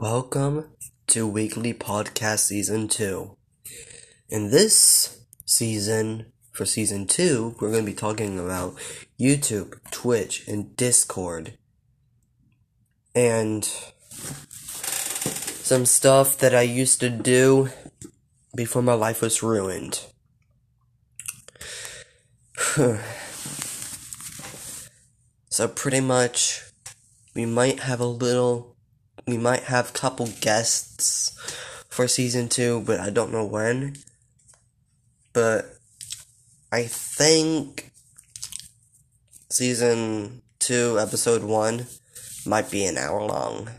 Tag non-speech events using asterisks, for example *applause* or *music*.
Welcome to Weekly Podcast Season 2. In this season, for Season 2, we're going to be talking about YouTube, Twitch, and Discord. And some stuff that I used to do before my life was ruined. *sighs* so, pretty much, we might have a little we might have a couple guests for season two, but I don't know when. But I think season two, episode one, might be an hour long.